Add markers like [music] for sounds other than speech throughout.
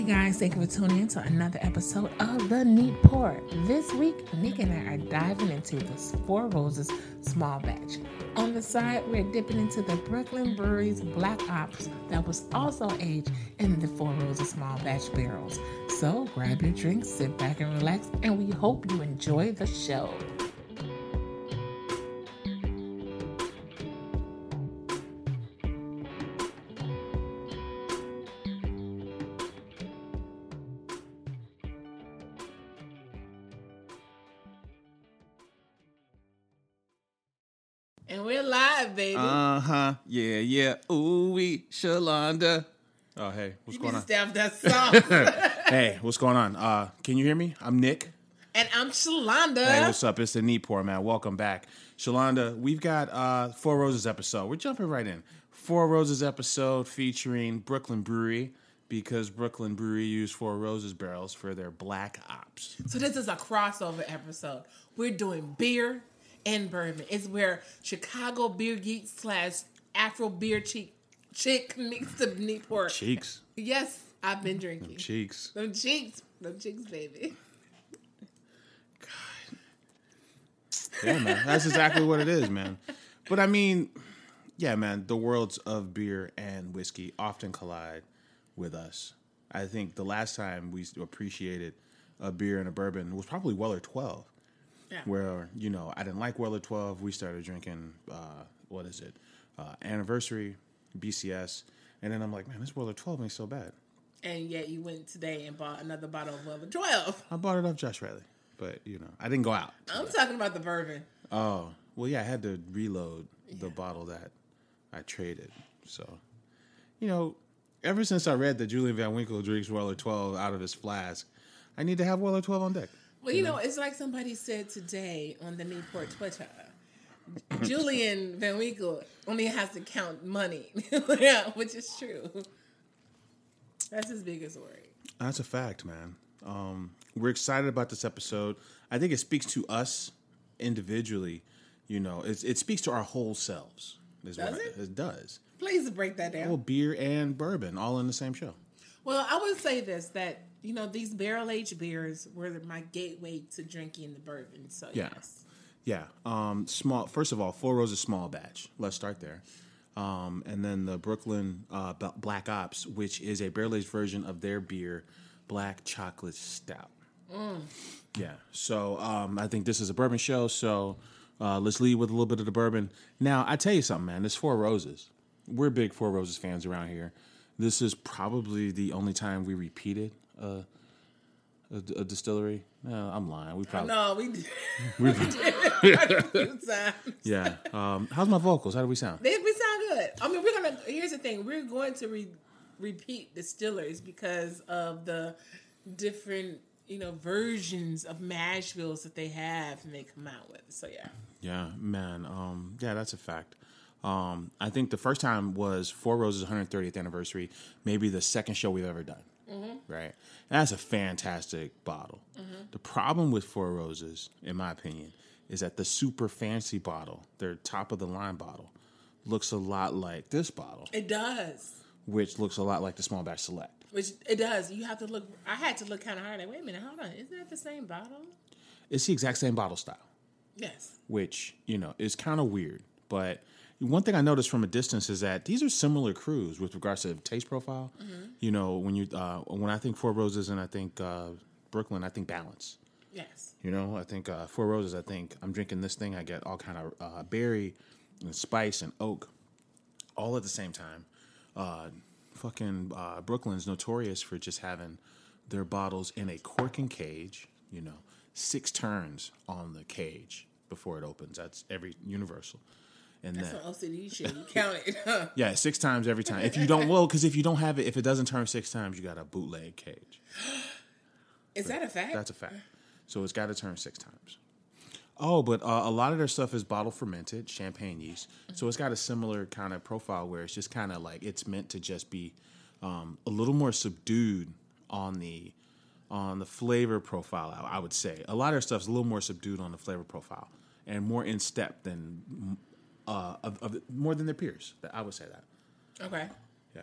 Hey guys, thank you for tuning in to another episode of The Neat Pour. This week, Nick and I are diving into the Four Roses small batch. On the side, we're dipping into the Brooklyn Brewery's Black Ops that was also aged in the Four Roses small batch barrels. So grab your drink, sit back and relax, and we hope you enjoy the show. And we're live, baby. Uh huh. Yeah, yeah. Ooh we Shalonda. Oh hey, what's you going need to on? stay off that [laughs] song. [laughs] hey, what's going on? Uh, can you hear me? I'm Nick. and I'm Shalonda. Hey, what's up? It's the Neat Pour man. Welcome back, Shalonda. We've got uh Four Roses episode. We're jumping right in. Four Roses episode featuring Brooklyn Brewery because Brooklyn Brewery used Four Roses barrels for their Black Ops. So this is a crossover episode. We're doing beer and bourbon. It's where Chicago beer geek slash Afro beer chick chick meets the Neat Pour. Cheeks, Yes, I've been drinking. cheeks. Them cheeks, them cheeks, baby. God, yeah, man. That's exactly what it is, man. But I mean, yeah, man, the worlds of beer and whiskey often collide with us. I think the last time we appreciated a beer and a bourbon was probably Weller 12, Yeah. where, you know, I didn't like Weller 12. We started drinking, uh, what is it? Uh, Anniversary, BCS. And then I'm like, man, this Weller 12 ain't so bad. And yet you went today and bought another bottle of Weller 12. I bought it off Josh Riley, but, you know, I didn't go out. I'm talking about the bourbon. Oh, well, yeah, I had to reload the bottle that I traded. So, you know, ever since I read that Julian Van Winkle drinks Weller 12 out of his flask, I need to have Weller 12 on deck. Well, you know, it's like somebody said today on the Neat Pour Twitter. Julian Van Winkle only has to count money, [laughs] yeah, which is true. That's his biggest worry. That's a fact, man. Um, we're excited about this episode. I think it speaks to us individually. You know, it, it speaks to our whole selves. Is Does what it? it does. Please break that down. Well, beer and bourbon all in the same show. Well, I would say this that you know these barrel aged beers were my gateway to drinking the bourbon. So Yeah. yes, Yeah. Um, small. First of all, Four Roses small batch. Let's start there. Um, and then the Brooklyn uh, Black Ops, which is a barrel aged version of their beer, Black Chocolate Stout. Yeah. So um, I think this is a bourbon show. So uh, let's lead with a little bit of the bourbon. Now I tell you something, man. This Four Roses. We're big Four Roses fans around here. This is probably the only time we repeated uh, a, a distillery. No, I'm lying. We probably no, we did, we [laughs] did it quite a few times. Yeah. Um, how's my vocals? How do we sound? They, we sound good. I mean, we're gonna. Here's the thing: we're going to re, repeat distillers because of the different, you know, versions of mash bills that they have and they come out with. So yeah, Yeah, man. Um, yeah, that's a fact. Um, I think the first time was Four Roses 130th anniversary, maybe the second show we've ever done. Mm-hmm. Right. And that's a fantastic bottle. Mm-hmm. The problem with Four Roses, in my opinion, is that the super fancy bottle, their top of the line bottle, looks a lot like this bottle, it does. which looks a lot like the small batch select. Which it does. You have to look. I had to look kind of hard. Like, wait a minute, hold on. Isn't that the same bottle? It's the exact same bottle style. Yes. which you know is kind of weird. But one thing I noticed from a distance is that these are similar crews with regards to taste profile. You know, when you uh, when I think Four Roses and I think uh, Brooklyn, I think balance. Yes. You know, I think uh, Four Roses. I think I'm drinking this thing. I get all kind of uh, berry and spice and oak, all at the same time. Uh, fucking uh, Brooklyn's notorious for just having their bottles in a corking cage. You know, six turns on the cage before it opens. That's every universal. And That's then some OCD shit. You count it. [laughs] Yeah, six times every time. If you don't, well, because if you don't have it, if it doesn't turn six times, you got a bootleg cage. [gasps] Is that a fact? That's a fact. So it's got to turn six times. Oh, but uh, a lot of their stuff is bottle fermented, champagne yeast. So it's got a similar kind of profile where it's just kind of like it's meant to just be um, a little more subdued on the on the flavor profile. I, I would say a lot of their stuff's a little more subdued on the flavor profile and more in step than uh, of, of more than their peers. I would say that. okay. Yeah.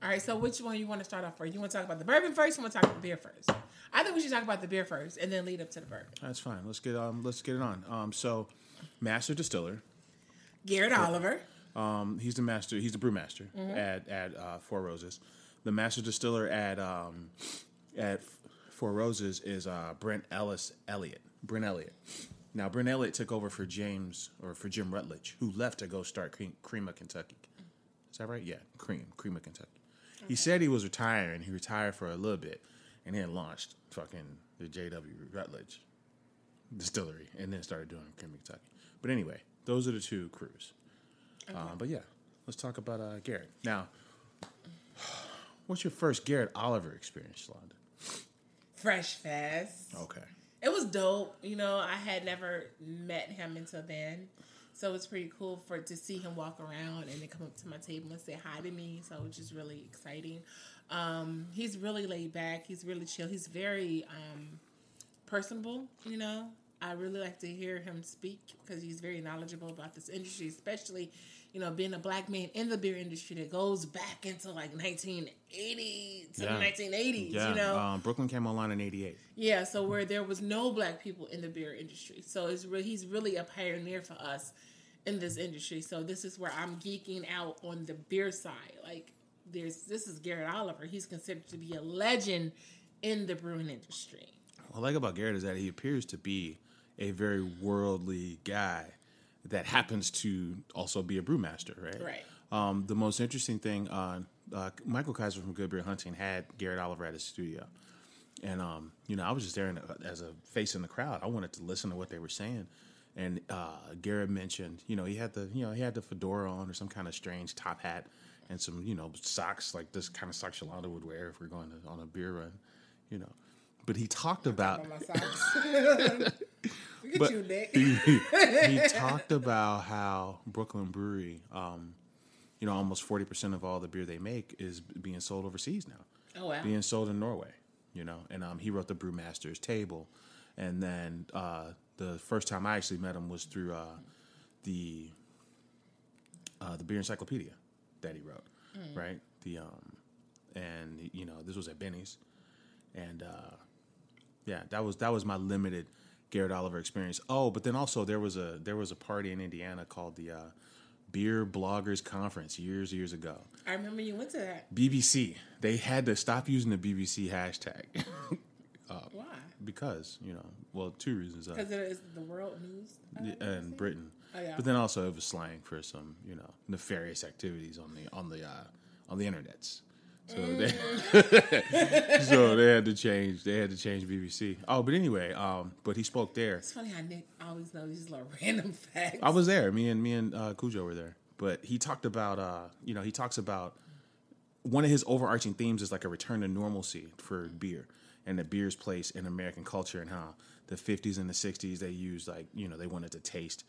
All right, so which one you want to start off first? You want to talk about the bourbon first? You want to talk about the beer first? I think we should talk about the beer first and then lead up to the bourbon. That's fine. Let's get um let's get it on. Um, so master distiller. Garrett Oliver. Um, he's the master. He's the brewmaster at at uh, Four Roses. The master distiller at um, at Four Roses is uh, Brent Ellis Elliott. Brent Elliott. Now Brent Elliott took over for James or for Jim Rutledge, who left to go start Cream, Cream of Kentucky. Is that right? Yeah, Cream, Cream of Kentucky. He said he was retiring. He retired for a little bit, and then launched fucking the J.W. Rutledge distillery, and then started doing Cream of Kentucky. But anyway, those are the two crews. Uh, but yeah, let's talk about uh, Garrett. Now, [sighs] what's your first Garrett Oliver experience, Shalonda? Fresh Fest. Okay. It was dope. You know, I had never met him until then. So it's pretty cool for to see him walk around and then come up to my table and say hi to me. So which is really exciting. Um, he's really laid back. He's really chill. He's very um, personable. You know, I really like to hear him speak because he's very knowledgeable about this industry, especially you know being a black man in the beer industry that goes back into like 1980 to Yeah. the 1980s. Yeah, You know, um, Brooklyn came online in '88. yeah, so where there was no black people in the beer industry, so it's re- he's really a pioneer for us in this industry. So this is where I'm geeking out on the beer side. Like there's this is Garrett Oliver. He's considered to be a legend in the brewing industry. What I like about Garrett is that he appears to be a very worldly guy that happens to also be a brewmaster, right? Right. Um, the most interesting thing, uh, uh, Michael Kiser from Good Beer Hunting had Garrett Oliver at his studio, and um, you know I was just there in a, as a face in the crowd. I wanted to listen to what they were saying, and uh, Garrett mentioned, you know, he had the you know he had the fedora on or some kind of strange top hat and some you know socks like this kind of socks Shalonda would wear if we're going to, on a beer run, you know. But he talked about. [laughs] Look at But- you, Nick. he [laughs] talked about how Brooklyn Brewery, um, you know, almost forty percent of all the beer they make is being sold overseas now, Oh wow. being sold in Norway. You know, and um, he wrote the Brewmaster's Table, and then uh, the first time I actually met him was through uh, the uh, the beer encyclopedia that he wrote, right? The um, and you know this was at Binny's, and uh, yeah, that was that was my limited Garrett Oliver experience. Oh, but then also there was a there was a party in Indiana called the uh, Beer Bloggers Conference years years ago. I remember you went to that. BBC they had to stop using the BBC hashtag [laughs] Why? because you know well two reasons uh, Because it is the world news. uh, in Britain, Oh, yeah. but then also it was slang for some you know nefarious activities on the on the uh, on the internets. So they [laughs] so they had to change they had to change BBC. Oh, but anyway, um, but he spoke there. It's funny how Nick always knows these little [laughs] random facts. I was there. Me and me and uh, Cujo were there. But he talked about, uh, you know, he talks about one of his overarching themes is like a return to normalcy for beer and the beer's place in American culture and how the 50s and the 60s they used like, you know, they wanted to taste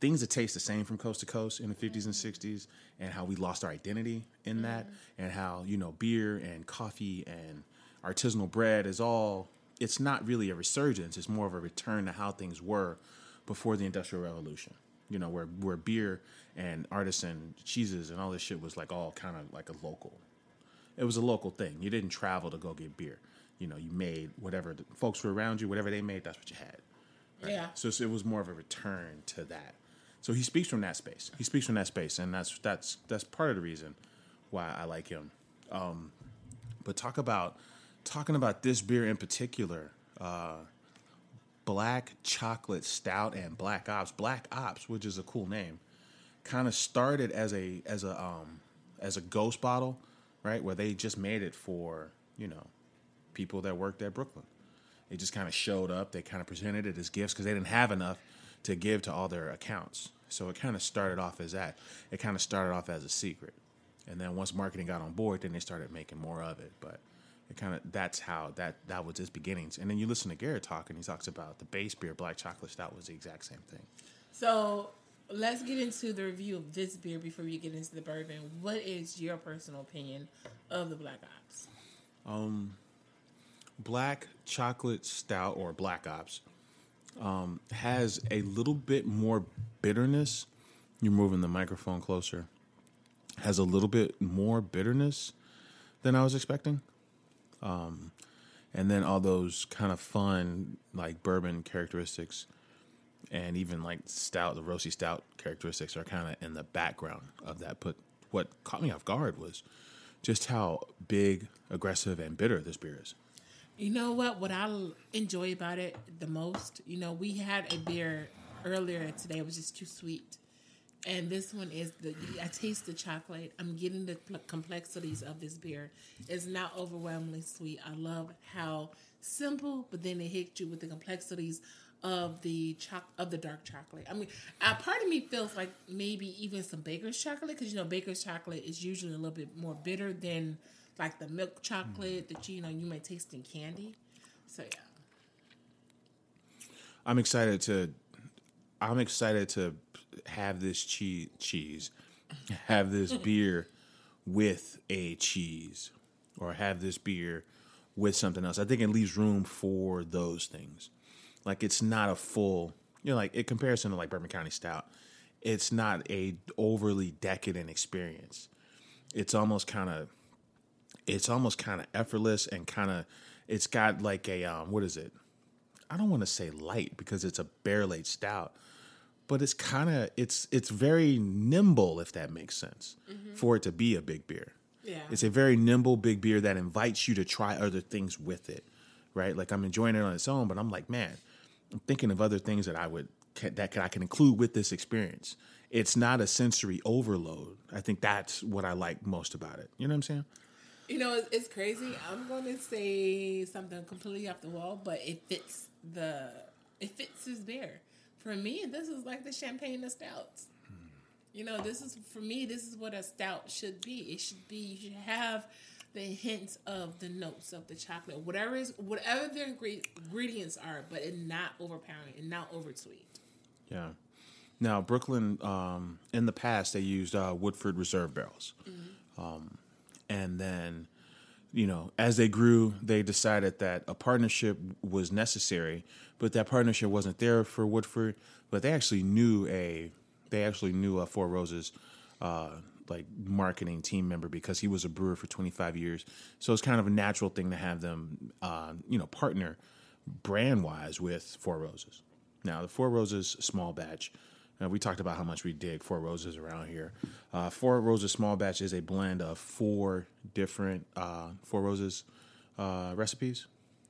things that taste the same from coast to coast in the 50s and 60s and how we lost our identity in that mm-hmm. and how, you know, beer and coffee and artisanal bread is all it's not really a resurgence, it's more of a return to how things were before the industrial revolution. You know, where where beer and artisan cheeses and all this shit was like all kind of like a local it was a local thing. You didn't travel to go get beer. You know, you made whatever the folks were around you, whatever they made, that's what you had. Yeah. So, so it was more of a return to that. So he speaks from that space. He speaks from that space, and that's that's that's part of the reason why I like him. Um, but talk about talking about this beer in particular, uh, black chocolate stout and black ops. Black ops, which is a cool name, kind of started as a as a um, as a ghost bottle, right? Where they just made it for you know people that worked at Brooklyn. They just kind of showed up. They kind of presented it as gifts because they didn't have enough to give to all their accounts. So it kind of started off as that. It kind of started off as a secret, and then once marketing got on board, then they started making more of it. But it kind of that's how that that was its beginnings. And then you listen to Garrett talk, and he talks about the base beer, black chocolate stout, was the exact same thing. So let's get into the review of this beer before we get into the bourbon. What is your personal opinion of the Black Ops? Um, black chocolate stout or black ops um, has a little bit more bitterness. You're moving the microphone closer. Has a little bit more bitterness than I was expecting. Um, and then all those kind of fun like bourbon characteristics, and even like stout, the roasty stout characteristics are kind of in the background of that. But what caught me off guard was just how big, aggressive, and bitter this beer is. You know what? What I enjoy about it the most, you know, we had a beer earlier today. It was just too sweet, and this one is the. I taste the chocolate. I'm getting the complexities of this beer. It's not overwhelmingly sweet. I love how simple, but then it hits you with the complexities of the choc of the dark chocolate. I mean, a part of me feels like maybe even some baker's chocolate because you know baker's chocolate is usually a little bit more bitter than like the milk chocolate mm-hmm. that you know you may taste in candy. So yeah. I'm excited to. I'm excited to have this cheese. Cheese, [laughs] have this beer with a cheese, or have this beer with something else. I think it leaves room for those things. Like it's not a full. You know, like in comparison to like Bourbon County Stout, it's not a overly decadent experience. It's almost kind of. It's almost kind of effortless and kind of. It's got like a um. What is it? I don't want to say light because it's a barrel aged stout, but it's kind of it's it's very nimble if that makes sense for it to be a big beer. Yeah. It's a very nimble big beer that invites you to try other things with it, right? Like I'm enjoying it on its own, but I'm like, man, I'm thinking of other things that I would that I can include with this experience. It's not a sensory overload. I think that's what I like most about it. You know what I'm saying? You know, it's, it's crazy. I'm going to say something completely off the wall, but it fits the it fits his beer. For me, this is like the champagne of stouts. You know, this is for me. This is what a stout should be. It should be. You should have the hints of the notes of the chocolate, whatever is whatever their ingredients are, but it not overpowering and not over sweet. Yeah. Now Brooklyn, um, in the past, they used uh, Woodford Reserve barrels, um, and then, you know, as they grew, they decided that a partnership was necessary, but that partnership wasn't there for Woodford. But they actually knew a, they actually knew a Four Roses, uh, like marketing team member because he was a brewer for 25 years. So it's kind of a natural thing to have them, uh, you know, partner brand wise with Four Roses. Now, the Four Roses small batch, uh, we talked about how much we dig Four Roses around here. Uh, Four Roses small batch is a blend of four different uh, Four Roses uh, recipes,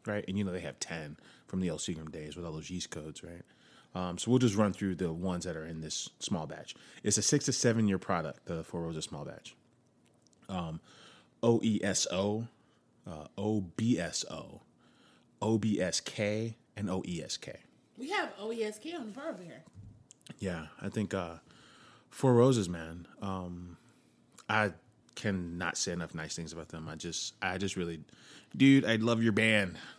right? And you know, they have 10 from the El Seagram days with all those yeast codes, right? Um, so we'll just run through the ones that are in this small batch. It's a six to seven year product, the Four Roses small batch. Um, OESO, uh, OBSO, OBSK, and OESK. We have OESK on the bar here. Yeah, I think uh, Four Roses, man. Um, I cannot say enough nice things about them. I just, I just really, dude, I love your band. [laughs]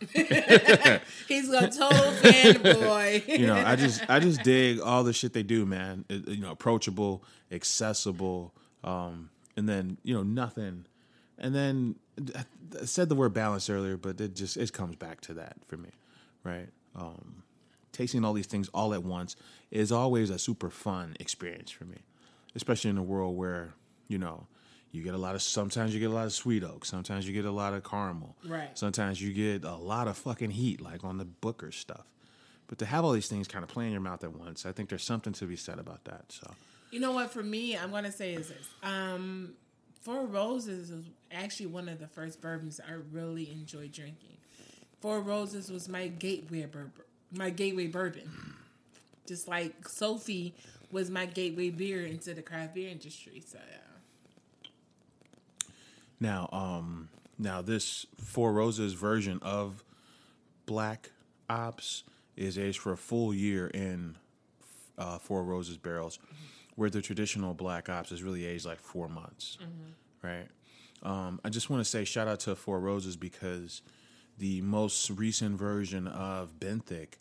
He's a total fanboy. [laughs] You know, I just, I just dig all the shit they do, man. It- you know, approachable, accessible, um, and then you know nothing, and then I said the word balance earlier, but it just it comes back to that for me, right? Um, tasting all these things all at once is always a super fun experience for me, especially in a world where you know you get a lot of sometimes you get a lot of sweet oak, sometimes you get a lot of caramel, Right. Sometimes you get a lot of fucking heat, like on the Booker stuff. But to have all these things kind of play in your mouth at once, I think there's something to be said about that. So You know what? For me, I'm gonna say is this. Um, Four Roses is actually one of the first bourbons I really enjoyed drinking. Four Roses was my gateway bourbon. My gateway bourbon. Just like Sofie was my gateway beer into the craft beer industry. So yeah. now, um, now this Four Roses version of Black Ops is aged for a full year in uh, Four Roses barrels, where the traditional Black Ops is really aged like four months, right? Um, I just want to say shout out to Four Roses because the most recent version of Benthic,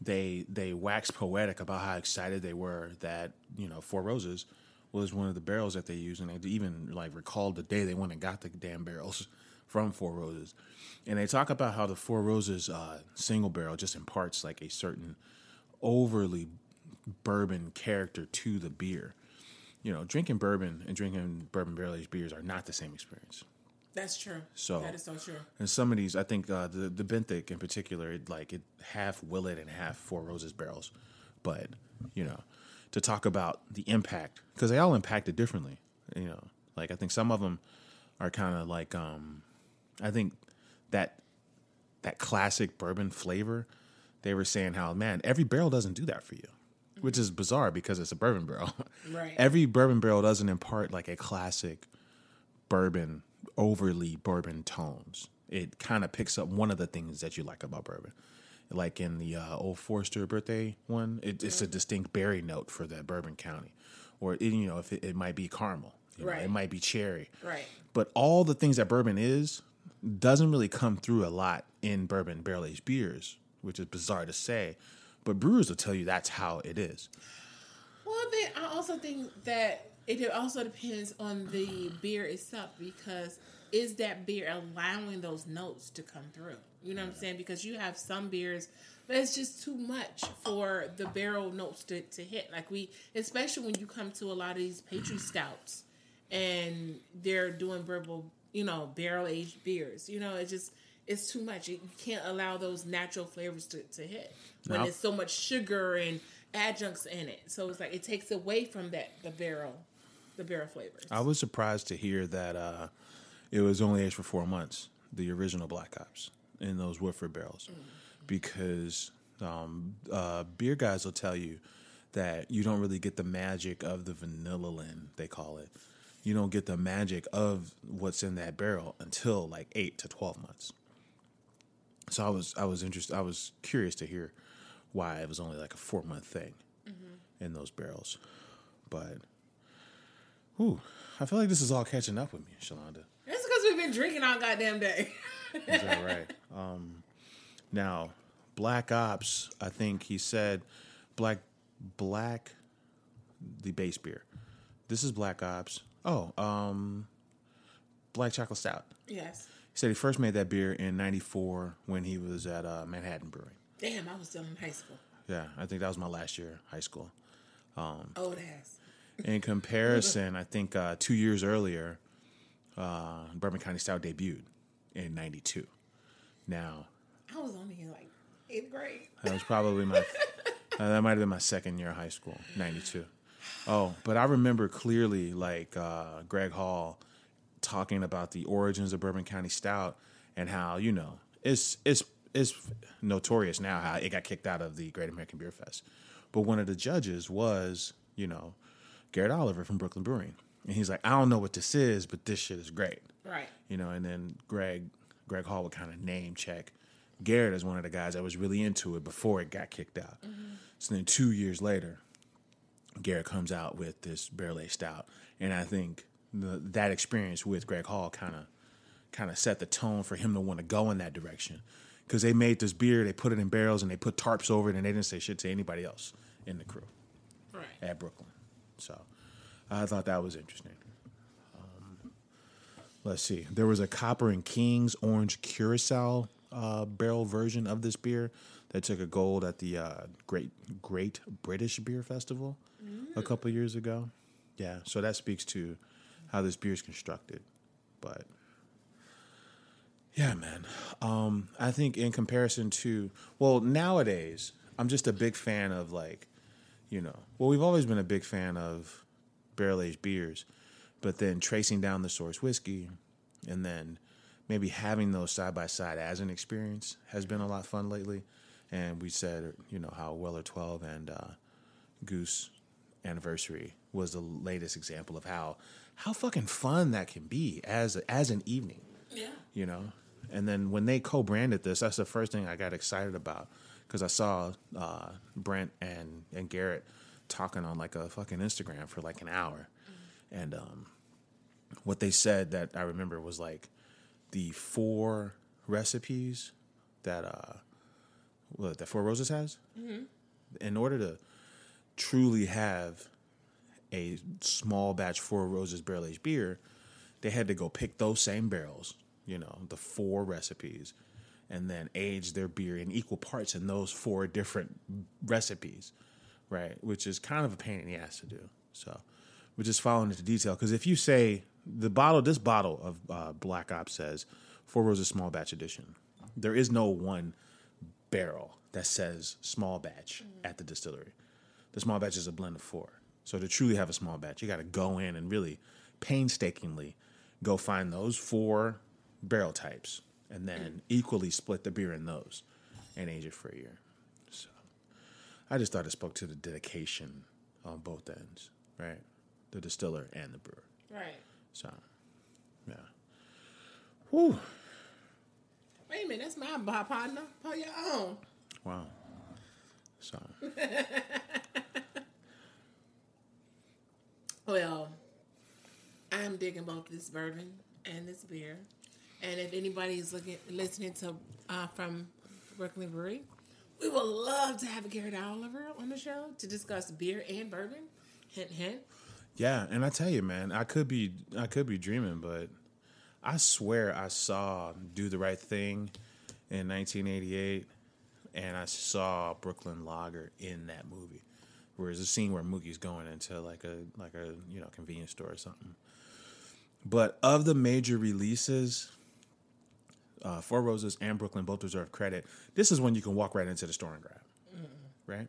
they they waxed poetic about how excited they were that you know Four Roses was one of the barrels that they used, and they even like recalled the day they went and got the damn barrels from Four Roses, and they talk about how the Four Roses uh, single barrel just imparts like a certain overly bourbon character to the beer. You know, drinking bourbon and drinking bourbon barrel aged beers are not the same experience. That's true. So that is so true. And some of these, I think uh, the the Benthic in particular, it, like it half Willet and half Four Roses barrels, but you know, to talk about the impact because they all impacted differently. You know, like I think some of them are kind of like um, I think that that classic bourbon flavor. They were saying how man every barrel doesn't do that for you, which is bizarre because it's a bourbon barrel. Right. [laughs] every bourbon barrel doesn't impart like a classic bourbon overly bourbon tones. It kind of picks up one of the things that you like about bourbon. Like in the uh, Old Forester birthday one, it, it's a distinct berry note for that Bourbon County, or it, you know, if it, it might be caramel, you know, it might be cherry, Right. but all the things that bourbon is doesn't really come through a lot in bourbon barrel aged beers, which is bizarre to say, but brewers will tell you that's how it is. Well, then I also think that it also depends on the beer itself because is that beer allowing those notes to come through? You know what I'm saying? Because you have some beers that it's just too much for the barrel notes to, to hit. Like we, especially when you come to a lot of these pastry stouts and they're doing bourbon, you know, barrel aged beers. You know, it just it's too much. You can't allow those natural flavors to, to hit when No. there's so much sugar and adjuncts in it. So it's like it takes away from that the barrel, the barrel flavors. I was surprised to hear that uh, it was only aged for four months, the original Black Ops in those Woodford barrels, because um, uh, beer guys will tell you that you don't really get the magic of the vanillin, they call it. You don't get the magic of what's in that barrel until like eight to twelve months. So I was I was interested. I was curious to hear why it was only like a four month thing in those barrels, but. Ooh, I feel like this is all catching up with me, Shalonda. It's because we've been drinking all goddamn day. [laughs] Is that right? um, now, Black Ops, I think he said black, black, the base beer. This is Black Ops. Oh, um, Black Chocolate Stout. yes. He said he first made that beer in '94 when he was at uh, Manhattan Brewing. Damn, I was still in high school. Yeah, I think that was my last year high school. Old ass. In comparison, I think uh, two years earlier, uh, Bourbon County Stout debuted in '92. Now, I was only in like eighth grade. That was probably my. uh, [laughs] that might have been my second year of high school, '92. Oh, but I remember clearly, like uh, Greg Hall talking about the origins of Bourbon County Stout and how you know it's it's it's notorious now how it got kicked out of the Great American Beer Fest. But one of the judges was you know Garrett Oliver from Brooklyn Brewing, and he's like, I don't know what this is, but this shit is great Right. you know, and then Greg Greg Hall would kind of name check Garrett as one of the guys that was really into it before it got kicked out. Mm-hmm. So then two years later, Garrett comes out with this barrel aged stout, and I think the, that experience with Greg Hall kind of kind of set the tone for him to want to go in that direction because they made this beer, they put it in barrels, and they put tarps over it, and they didn't say shit to anybody else in the crew Right. at Brooklyn. So I thought that was interesting. Um, let's see. There was a Copper and Kings Orange Curacao uh, barrel version of this beer that took a gold at the uh, Great Great British Beer Festival a couple years ago. Yeah, so that speaks to how this beer is constructed. But yeah, man. Um, I think in comparison to well, nowadays I'm just a big fan of like, you know, well we've always been a big fan of barrel aged beers, but then tracing down the source whiskey, and then maybe having those side by side as an experience has been a lot fun lately. And we said, you know, how Weller 12 and uh, Goose Anniversary was the latest example of how how fucking fun that can be as a, as an evening Yeah. you know. And then when they co-branded this, that's the first thing I got excited about because I saw uh, Brent and and Garrett talking on like a fucking Instagram for like an hour, and um, what they said that I remember was like the four recipes that uh, what that Four Roses has. In order to truly have a small batch Four Roses barrel aged beer, they had to go pick those same barrels, you know, the four recipes, and then age their beer in equal parts in those four different recipes, right? Which is kind of a pain in the ass to do. So we're just following into detail because if you say the bottle. This bottle of uh, Black Ops says Four Roses Small Batch Edition. There is no one barrel that says small batch at the distillery. The small batch is a blend of four. So to truly have a small batch, you got to go in and really painstakingly go find those four barrel types and then equally split the beer in those and age it for a year. So I just thought it spoke to the dedication on both ends, right? The distiller and the brewer. Right. So, yeah. Whew. Wait a minute, that's my bar partner. Pull your own. Wow. So, [laughs] Well, I'm digging both this bourbon and this beer. And if anybody is looking, listening to uh, from Brooklyn Brewery, we would love to have Garrett Oliver on the show to discuss beer and bourbon. Hint, hint. yeah, and I tell you, man, I could be I could be dreaming, but I swear I saw Do the Right Thing in 1988 and I saw Brooklyn Lager in that movie. Where there's a scene where Mookie's going into like a like a, you know, convenience store or something. But of the major releases, uh, Four Roses and Brooklyn both deserve credit. This is when you can walk right into the store and grab, right?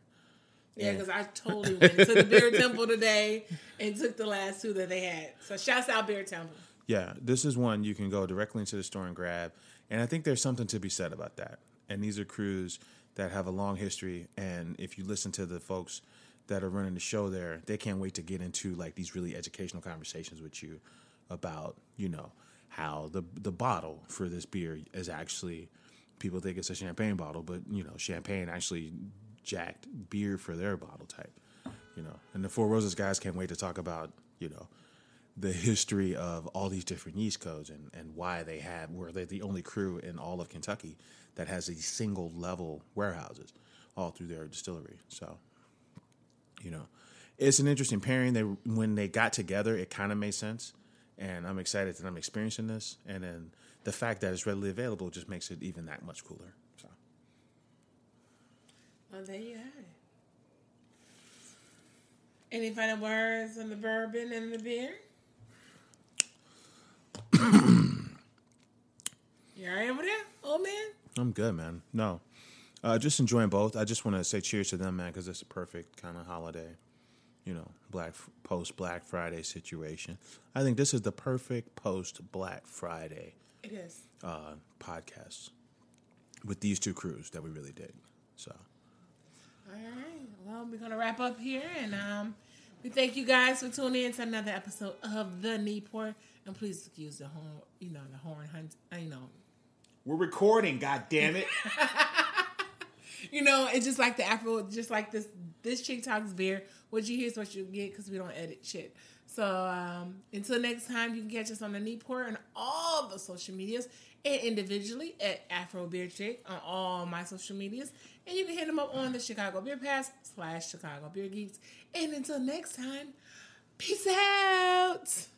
Yeah, because I totally went to the Beer Temple today and took the last two that they had. So shouts out Beer Temple. Yeah, this is one you can go directly into the store and grab. And I think there's something to be said about that. And these are crews that have a long history. And if you listen to the folks that are running the show there, they can't wait to get into like these really educational conversations with you about, you know, how the the bottle for this beer is actually people think it's a champagne bottle, but you know, champagne actually jacked beer for their bottle type. You know. And the Four Roses guys can't wait to talk about, you know, the history of all these different yeast codes and, and why they have were they the only crew in all of Kentucky that has a single level warehouses all through their distillery. So, you know, it's an interesting pairing. They when they got together, it kind of made sense, and I'm excited that I'm experiencing this. And then the fact that it's readily available just makes it even that much cooler. So, Well, there you have it. Any final words on the bourbon and the beer? [coughs] you all right over there, old man? I'm good, man. No, uh, just enjoying both. I just want to say cheers to them, man, because it's a perfect kind of holiday, you know, Black post Black Friday situation. I think this is the perfect post Black Friday It is. uh, podcast with these two crews that we really did. So, All right. Well, we're gonna wrap up here, and um, we thank you guys for tuning in to another episode of the Neat Pour. And please excuse the horn, you know, the horn hunt. You know, we're recording. God damn it! [laughs] you know, it's just like the Afro, just like this. This chick talks beer. What you hear is what you get because we don't edit shit. So um, until next time, you can catch us on the Neat Pour and all the social medias and individually at Afro Beer Chick on all my social medias. And you can hit them up on the Chicago Beer Pass slash Chicago Beer Geeks. And until next time, peace out.